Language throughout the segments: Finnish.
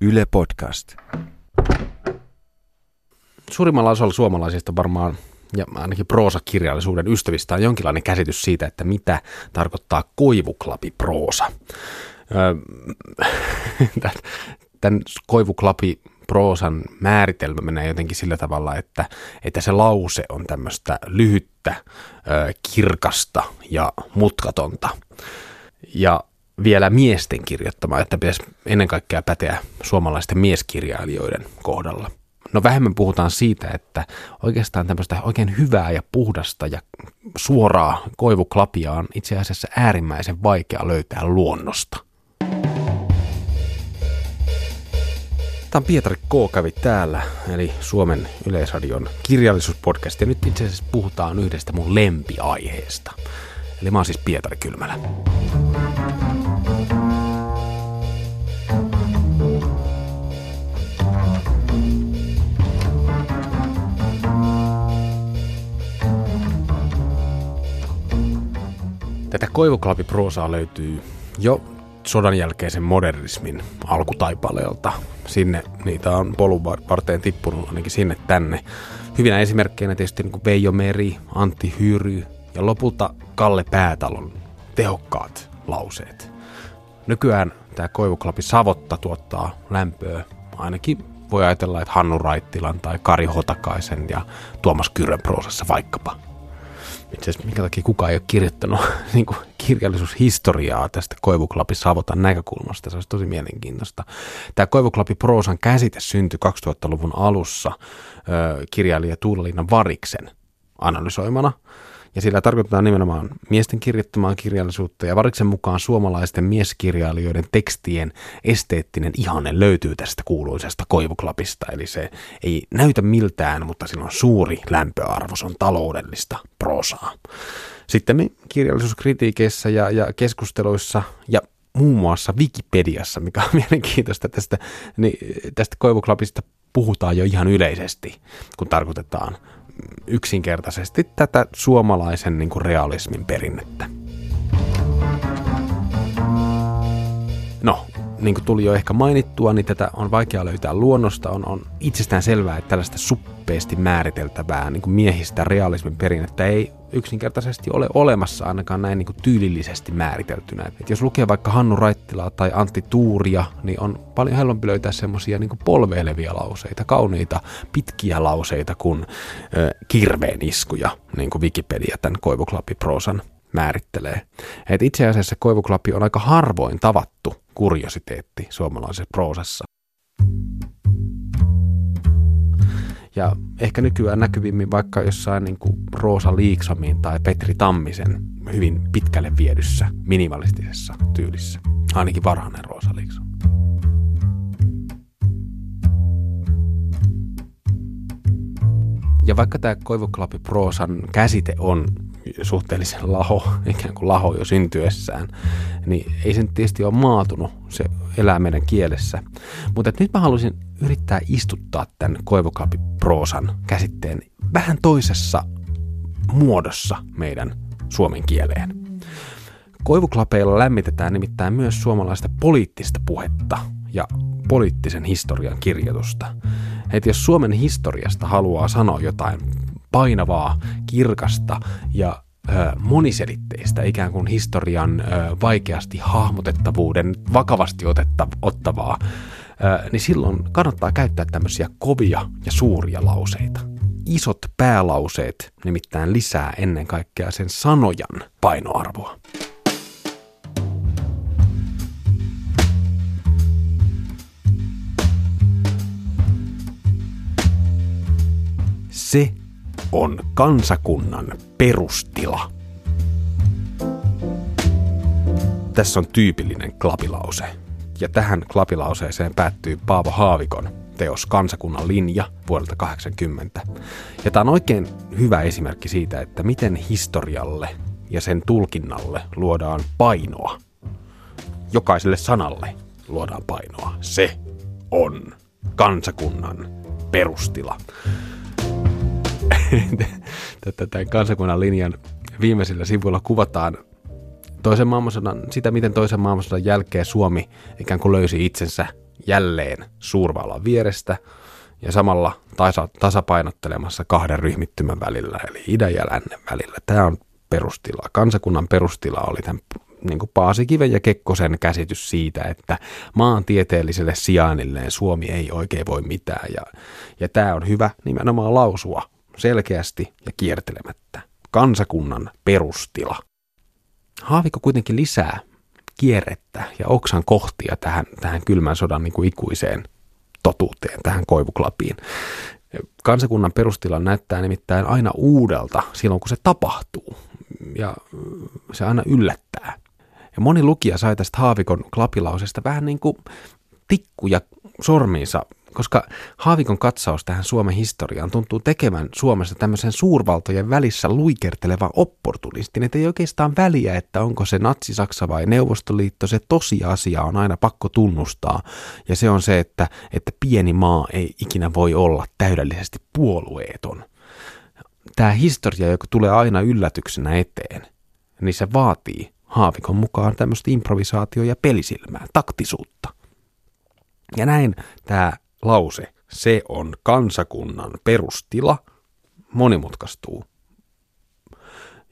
Yle Podcast. Suurimmalla osalla suomalaisista varmaan, ja ainakin proosakirjallisuuden ystävistä on jonkinlainen käsitys siitä, että mitä tarkoittaa koivuklapi proosa. Tämän koivuklapi proosan määritelmä menee jotenkin sillä tavalla, että, että se lause on tämmöistä lyhyttä, kirkasta ja mutkatonta. Ja vielä miesten kirjoittamaa, että pitäisi ennen kaikkea päteä suomalaisten mieskirjailijoiden kohdalla. No vähemmän puhutaan siitä, että oikeastaan tämmöistä oikein hyvää ja puhdasta ja suoraa koivuklapia on itse asiassa äärimmäisen vaikea löytää luonnosta. Tämä Pietari K. kävi täällä, eli Suomen Yleisradion kirjallisuuspodcast, ja nyt itse asiassa puhutaan yhdestä mun lempiaiheesta. Eli mä oon siis Pietari Kylmälä. Tätä koivuklapiproosaa löytyy jo sodan jälkeisen modernismin alkutaipaleelta. Sinne niitä on polun varteen tippunut ainakin sinne tänne. Hyvinä esimerkkeinä tietysti niin kuin Veijo Meri, Antti Hyry ja lopulta Kalle Päätalon tehokkaat lauseet. Nykyään tämä koivuklapi Savotta tuottaa lämpöä ainakin voi ajatella, että Hannu Raittilan tai Kari Hotakaisen ja Tuomas Kyrön proosassa vaikkapa itse asiassa minkä takia kukaan ei ole kirjoittanut niin kuin kirjallisuushistoriaa tästä Koivuklapi Savotan näkökulmasta. Se olisi tosi mielenkiintoista. Tämä Koivuklapi Proosan käsite syntyi 2000-luvun alussa kirjailija Tuula Variksen analysoimana – ja sillä tarkoitetaan nimenomaan miesten kirjoittamaa kirjallisuutta ja variksen mukaan suomalaisten mieskirjailijoiden tekstien esteettinen ihanne löytyy tästä kuuluisesta koivuklapista. Eli se ei näytä miltään, mutta sillä on suuri lämpöarvo, se on taloudellista prosaa. Sitten kirjallisuuskritiikeissä ja, ja keskusteluissa ja muun muassa Wikipediassa, mikä on mielenkiintoista tästä, niin tästä koivuklapista puhutaan jo ihan yleisesti, kun tarkoitetaan yksinkertaisesti tätä suomalaisen niin kuin realismin perinnettä. No, niin kuin tuli jo ehkä mainittua, niin tätä on vaikea löytää luonnosta. On, on itsestään selvää, että tällaista suppeasti määriteltävää niin kuin miehistä realismin perinnettä ei yksinkertaisesti ole olemassa ainakaan näin niin kuin tyylillisesti määriteltynä. Et jos lukee vaikka Hannu Raittilaa tai Antti Tuuria, niin on paljon helpompi löytää semmoisia niin polveilevia lauseita, kauniita, pitkiä lauseita kuin ö, kirveen iskuja, niin kuin Wikipedia tämän Koivuklappi-proosan määrittelee. Et itse asiassa Koivuklappi on aika harvoin tavattu kuriositeetti suomalaisessa proosassa. Ja ehkä nykyään näkyvimmin vaikka jossain niin kuin Roosa Liiksamin tai Petri Tammisen hyvin pitkälle viedyssä minimalistisessa tyylissä. Ainakin varhainen Roosa Liiksam. Ja vaikka tämä Koivuklapi Proosan käsite on suhteellisen laho, ikään kuin laho jo syntyessään, niin ei sen tietysti ole maatunut, se elää meidän kielessä. Mutta nyt mä haluaisin yrittää istuttaa tämän koivukapiproosan käsitteen vähän toisessa muodossa meidän suomen kieleen. Koivuklapeilla lämmitetään nimittäin myös suomalaista poliittista puhetta ja poliittisen historian kirjoitusta. Että jos Suomen historiasta haluaa sanoa jotain painavaa, kirkasta ja moniselitteistä, ikään kuin historian vaikeasti hahmotettavuuden vakavasti otetta, ottavaa, niin silloin kannattaa käyttää tämmöisiä kovia ja suuria lauseita. Isot päälauseet nimittäin lisää ennen kaikkea sen sanojan painoarvoa. Se on kansakunnan perustila. Tässä on tyypillinen klapilause. Ja tähän klapilauseeseen päättyy Paavo Haavikon teos Kansakunnan linja vuodelta 80. Ja tämä on oikein hyvä esimerkki siitä, että miten historialle ja sen tulkinnalle luodaan painoa. Jokaiselle sanalle luodaan painoa. Se on kansakunnan perustila. Tämän kansakunnan linjan viimeisillä sivuilla kuvataan toisen maailmansodan, sitä, miten toisen maailmansodan jälkeen Suomi ikään kuin löysi itsensä jälleen suurvallan vierestä ja samalla tasa, tasapainottelemassa kahden ryhmittymän välillä, eli idän ja lännen välillä. Tämä on perustila. Kansakunnan perustila oli tämän niin kuin Paasikiven ja Kekkosen käsitys siitä, että maantieteelliselle sijainnilleen Suomi ei oikein voi mitään. Ja, ja tämä on hyvä nimenomaan lausua selkeästi ja kiertelemättä. Kansakunnan perustila. Haavikko kuitenkin lisää kierrettä ja oksan kohtia tähän, tähän kylmän sodan niin kuin ikuiseen totuuteen, tähän koivuklapiin. Kansakunnan perustila näyttää nimittäin aina uudelta silloin, kun se tapahtuu. Ja se aina yllättää. Ja moni lukija sai tästä Haavikon klapilausesta vähän niin kuin tikkuja sormiinsa koska Haavikon katsaus tähän Suomen historiaan tuntuu tekevän Suomessa tämmöisen suurvaltojen välissä luikerteleva opportunistin, että ei oikeastaan väliä, että onko se Natsi-Saksa vai Neuvostoliitto, se tosiasia on aina pakko tunnustaa, ja se on se, että, että pieni maa ei ikinä voi olla täydellisesti puolueeton. Tämä historia, joka tulee aina yllätyksenä eteen, niin se vaatii Haavikon mukaan tämmöistä improvisaatio- ja pelisilmää, taktisuutta. Ja näin tämä lause, se on kansakunnan perustila, monimutkaistuu.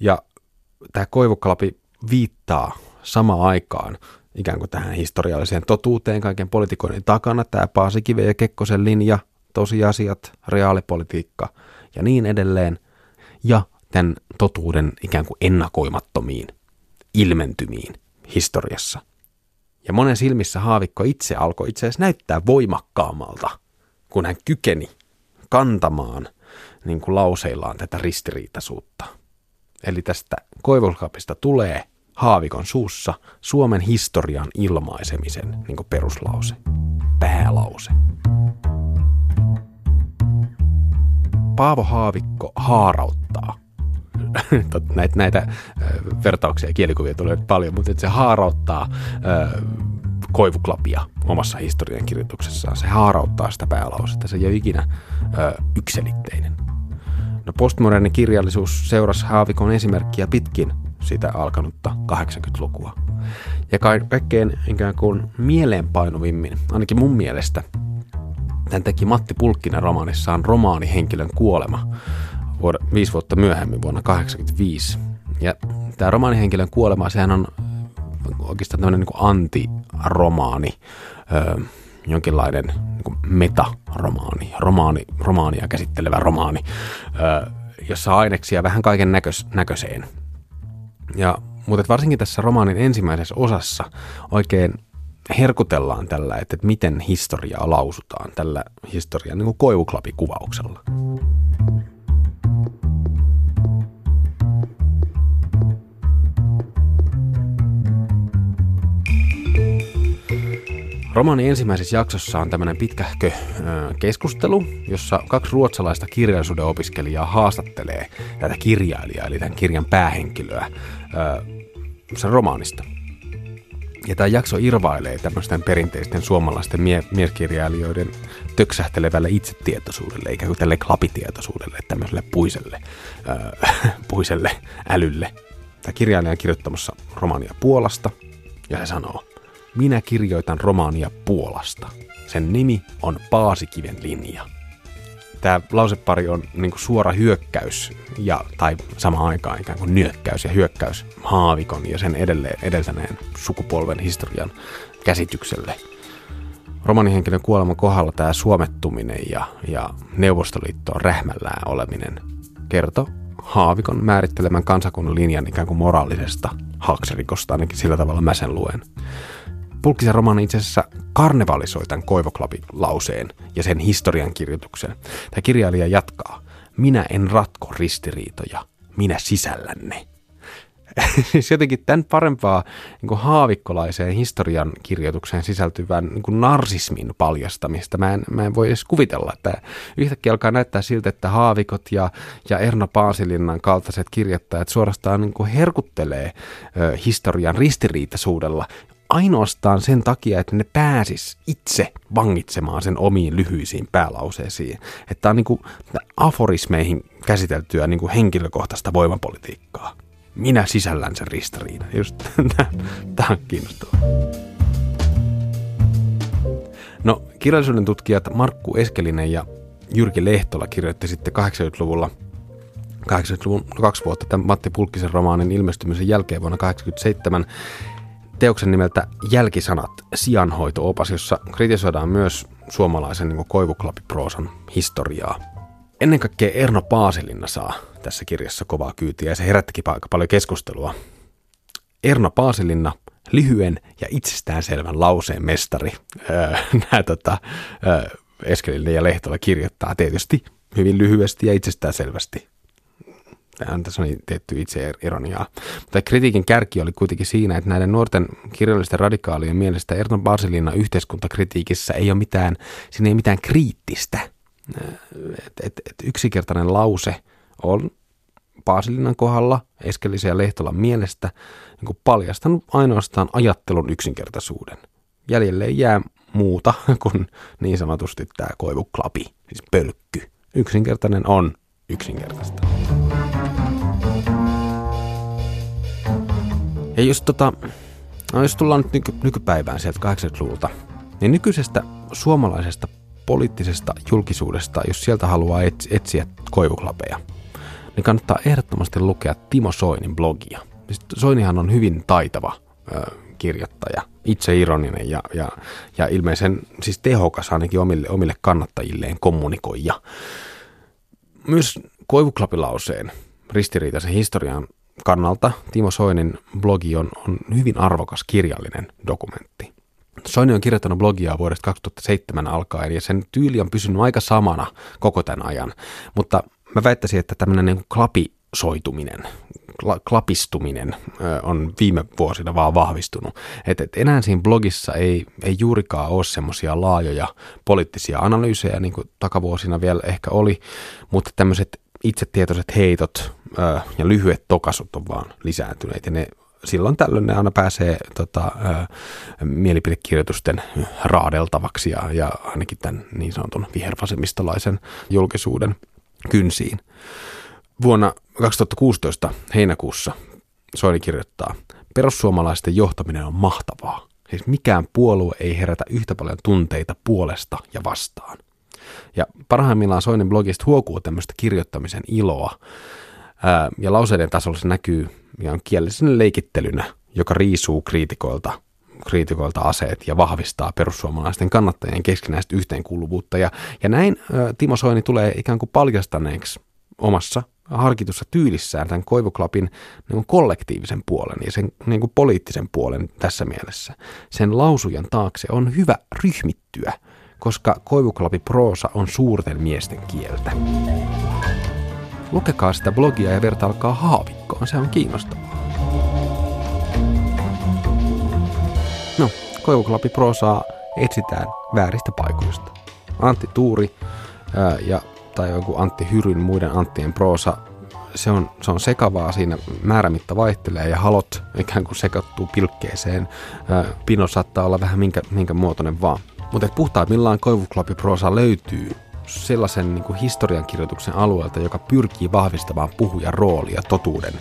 Ja tämä koivuklapi viittaa samaan aikaan ikään kuin tähän historialliseen totuuteen kaiken politikoinnin takana, tämä Paasikiven ja Kekkosen linja, tosiasiat, reaalipolitiikka ja niin edelleen, ja tämän totuuden ikään kuin ennakoimattomiin ilmentymiin historiassa. Ja monen silmissä Haavikko itse alkoi itse asiassa näyttää voimakkaammalta, kun hän kykeni kantamaan niin kuin lauseillaan tätä ristiriitaisuutta. Eli tästä koivulkapista tulee Haavikon suussa Suomen historian ilmaisemisen niin kuin peruslause, päälause. Paavo Haavikko haarauttaa näitä, näitä vertauksia ja kielikuvia tulee paljon, mutta että se haarauttaa koivuklapia omassa historian kirjoituksessaan. Se haarauttaa sitä päälausetta. Se ei ole ikinä ö, ykselitteinen. No postmoderni kirjallisuus seurasi Haavikon esimerkkiä pitkin sitä alkanutta 80-lukua. Ja kaikkein ikään kuin mieleenpainuvimmin, ainakin mun mielestä, tämän teki Matti Pulkkinen romaanissaan Romaanihenkilön kuolema, vuod- viisi vuotta myöhemmin vuonna 1985. Ja tämä romaanihenkilön kuolema, sehän on oikeastaan tämmöinen niin antiromaani, öö, jonkinlainen niin metaromaani, romaani, romaania käsittelevä romaani, öö, jossa on aineksia vähän kaiken näkös, näköiseen. Ja, mutta varsinkin tässä romaanin ensimmäisessä osassa oikein herkutellaan tällä, että, että miten historiaa lausutaan tällä historian niin koivuklapikuvauksella. Romaanin ensimmäisessä jaksossa on tämmöinen pitkähkö keskustelu, jossa kaksi ruotsalaista kirjallisuuden opiskelijaa haastattelee tätä kirjailijaa, eli tämän kirjan päähenkilöä, sen romaanista. Ja tämä jakso irvailee tämmöisten perinteisten suomalaisten mie- mieskirjailijoiden töksähtelevälle itsetietoisuudelle, eikä kuin tälle klapitietoisuudelle, tämmöiselle puiselle, äh, puiselle älylle. Tämä kirjailija on kirjoittamassa romaania Puolasta, ja se sanoo, minä kirjoitan romaania Puolasta. Sen nimi on Paasikiven linja. Tämä lausepari on niin kuin suora hyökkäys, ja, tai samaan aikaan ikään kuin nyökkäys ja hyökkäys Haavikon ja sen edelleen edeltäneen sukupolven historian käsitykselle. Romanihenkilön kuoleman kohdalla tämä suomettuminen ja, ja Neuvostoliittoon rähmällään oleminen kertoo Haavikon määrittelemän kansakunnan linjan ikään kuin moraalisesta haaksirikosta, ainakin sillä tavalla mä sen luen. Pulkkisen romaani itse asiassa karnevalisoi tämän Koivoklabi-lauseen ja sen historian kirjoituksen. Tämä kirjailija jatkaa. Minä en ratko ristiriitoja, minä sisällänne. siis jotenkin tämän parempaa niin haavikkolaiseen historian kirjoitukseen sisältyvän niin narsismin paljastamista. Mä en, mä en voi edes kuvitella, että yhtäkkiä alkaa näyttää siltä, että haavikot ja, ja Erno Paasilinnan kaltaiset kirjoittajat suorastaan niin herkuttelee ö, historian ristiriitaisuudella ainoastaan sen takia, että ne pääsis itse vangitsemaan sen omiin lyhyisiin päälauseisiin. Että tämä on niin kuin aforismeihin käsiteltyä niin kuin henkilökohtaista voimapolitiikkaa. Minä sisällän sen ristiriidan. Just tämä on kiinnostavaa. No, kirjallisuuden tutkijat Markku Eskelinen ja Jyrki Lehtola kirjoitti sitten 80-luvulla 80-luvun kaksi vuotta tämän Matti Pulkkisen romaanin ilmestymisen jälkeen vuonna 1987 teoksen nimeltä Jälkisanat, sijanhoito-opas, jossa kritisoidaan myös suomalaisen niin koivuklapiproosan historiaa. Ennen kaikkea Erno Paasilinna saa tässä kirjassa kovaa kyytiä ja se herättikin aika paljon keskustelua. Erno Paasilinna, lyhyen ja itsestäänselvän lauseen mestari. Öö, Nämä tota, öö, Eskelinen ja Lehtola kirjoittaa tietysti hyvin lyhyesti ja itsestäänselvästi Tähän tässä on tietty itse ironiaa. Mutta kritiikin kärki oli kuitenkin siinä, että näiden nuorten kirjallisten radikaalien mielestä Erno Barcelina yhteiskuntakritiikissä ei ole mitään, siinä ei mitään kriittistä. Et, et, et yksinkertainen lause on Paasilinan kohdalla Eskelisen ja Lehtolan mielestä niin paljastanut ainoastaan ajattelun yksinkertaisuuden. Jäljelle ei jää muuta kuin niin sanotusti tämä koivuklapi, siis pölkky. Yksinkertainen on yksinkertaista. Ja jos, tota, no jos tullaan nyt nyky, nykypäivään sieltä 80-luvulta, niin nykyisestä suomalaisesta poliittisesta julkisuudesta, jos sieltä haluaa etsiä koivuklapeja, niin kannattaa ehdottomasti lukea Timo Soinin blogia. Siis Soinihan on hyvin taitava ö, kirjoittaja, ironinen ja, ja, ja ilmeisen siis tehokas ainakin omille, omille kannattajilleen kommunikoija. Myös koivuklapilauseen ristiriitaisen historian kannalta Timo Soinin blogi on, on hyvin arvokas kirjallinen dokumentti. Soini on kirjoittanut blogia vuodesta 2007 alkaen ja sen tyyli on pysynyt aika samana koko tämän ajan. Mutta mä väittäisin, että tämmöinen niin klapisoituminen, kla, klapistuminen on viime vuosina vaan vahvistunut. Että et enää siinä blogissa ei, ei juurikaan ole semmoisia laajoja poliittisia analyysejä, niin kuin takavuosina vielä ehkä oli, mutta tämmöiset itsetietoiset heitot ö, ja lyhyet tokasut on vaan lisääntyneet ja ne silloin tällöin ne aina pääsee tota, ö, mielipidekirjoitusten raadeltavaksi ja, ja ainakin tämän niin sanotun vihervasemmistolaisen julkisuuden kynsiin. Vuonna 2016 heinäkuussa Soini kirjoittaa, perussuomalaisten johtaminen on mahtavaa. Siis mikään puolue ei herätä yhtä paljon tunteita puolesta ja vastaan. Ja parhaimmillaan Soinin blogista huokuu tämmöistä kirjoittamisen iloa. Ää, ja lauseiden tasolla se näkyy ihan kielisenä leikittelynä, joka riisuu kriitikoilta, kriitikoilta aseet ja vahvistaa perussuomalaisten kannattajien keskinäistä yhteenkuuluvuutta. Ja, ja näin ää, Timo Soini tulee ikään kuin paljastaneeksi omassa harkitussa tyylissään tämän Koivuklapin niin kollektiivisen puolen ja sen niin kuin poliittisen puolen tässä mielessä. Sen lausujan taakse on hyvä ryhmittyä – koska koivuklapi proosa on suurten miesten kieltä. Lukekaa sitä blogia ja vertailkaa haavikkoon, se on kiinnostavaa. No, koivuklapi proosaa etsitään vääristä paikoista. Antti Tuuri ää, ja, tai joku Antti Hyryn muiden Anttien proosa se on, se on sekavaa, siinä määrämitta vaihtelee ja halot ikään kuin sekoittuu pilkkeeseen. Pino saattaa olla vähän minkä, minkä muotoinen vaan. Mutta puhtaimmillaan Koivuklapi-proosa löytyy sellaisen niin kuin historiankirjoituksen alueelta, joka pyrkii vahvistamaan puhujan roolia totuuden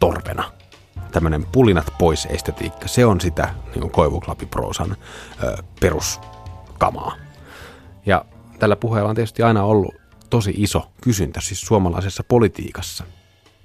torvena. Tämmöinen pulinat pois estetiikka, se on sitä niin Koivuklapi-proosan ö, peruskamaa. Ja tällä puheella on tietysti aina ollut tosi iso kysyntä siis suomalaisessa politiikassa.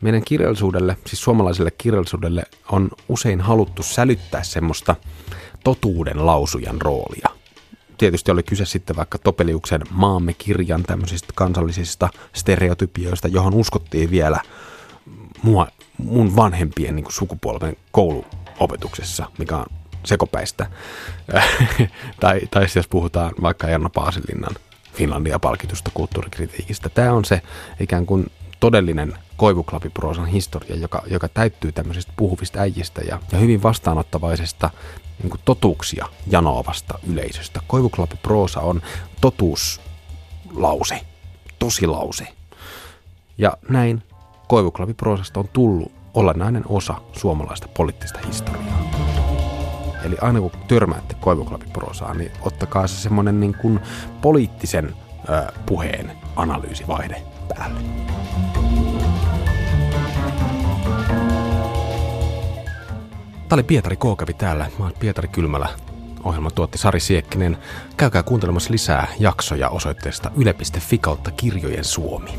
Meidän kirjallisuudelle, siis suomalaiselle kirjallisuudelle, on usein haluttu sälyttää semmoista totuuden lausujan roolia tietysti oli kyse sitten vaikka Topeliuksen Maamme kirjan tämmöisistä kansallisista stereotypioista, johon uskottiin vielä mua, mun vanhempien niin sukupolven kouluopetuksessa, mikä on sekopäistä. tai, tai jos puhutaan vaikka Erno Paasilinnan Finlandia-palkitusta kulttuurikritiikistä. Tämä on se ikään kuin todellinen koivuklapiproosan historia, joka, joka täyttyy tämmöisistä puhuvista äijistä ja, ja hyvin vastaanottavaisesta niin kuin totuuksia janoavasta yleisöstä. Koivuklappi proosa on totuuslause, tosilause. Ja näin Koivuklappi proosasta on tullut olennainen osa suomalaista poliittista historiaa. Eli aina kun törmäätte proosaan, niin ottakaa se semmoinen niin kuin poliittisen ö, puheen analyysivaihde päälle. Tämä oli Pietari Kookavi täällä. Mä oon Pietari Kylmälä. Ohjelma tuotti Sari Siekkinen. Käykää kuuntelemassa lisää jaksoja osoitteesta yle.fi kautta kirjojen Suomi.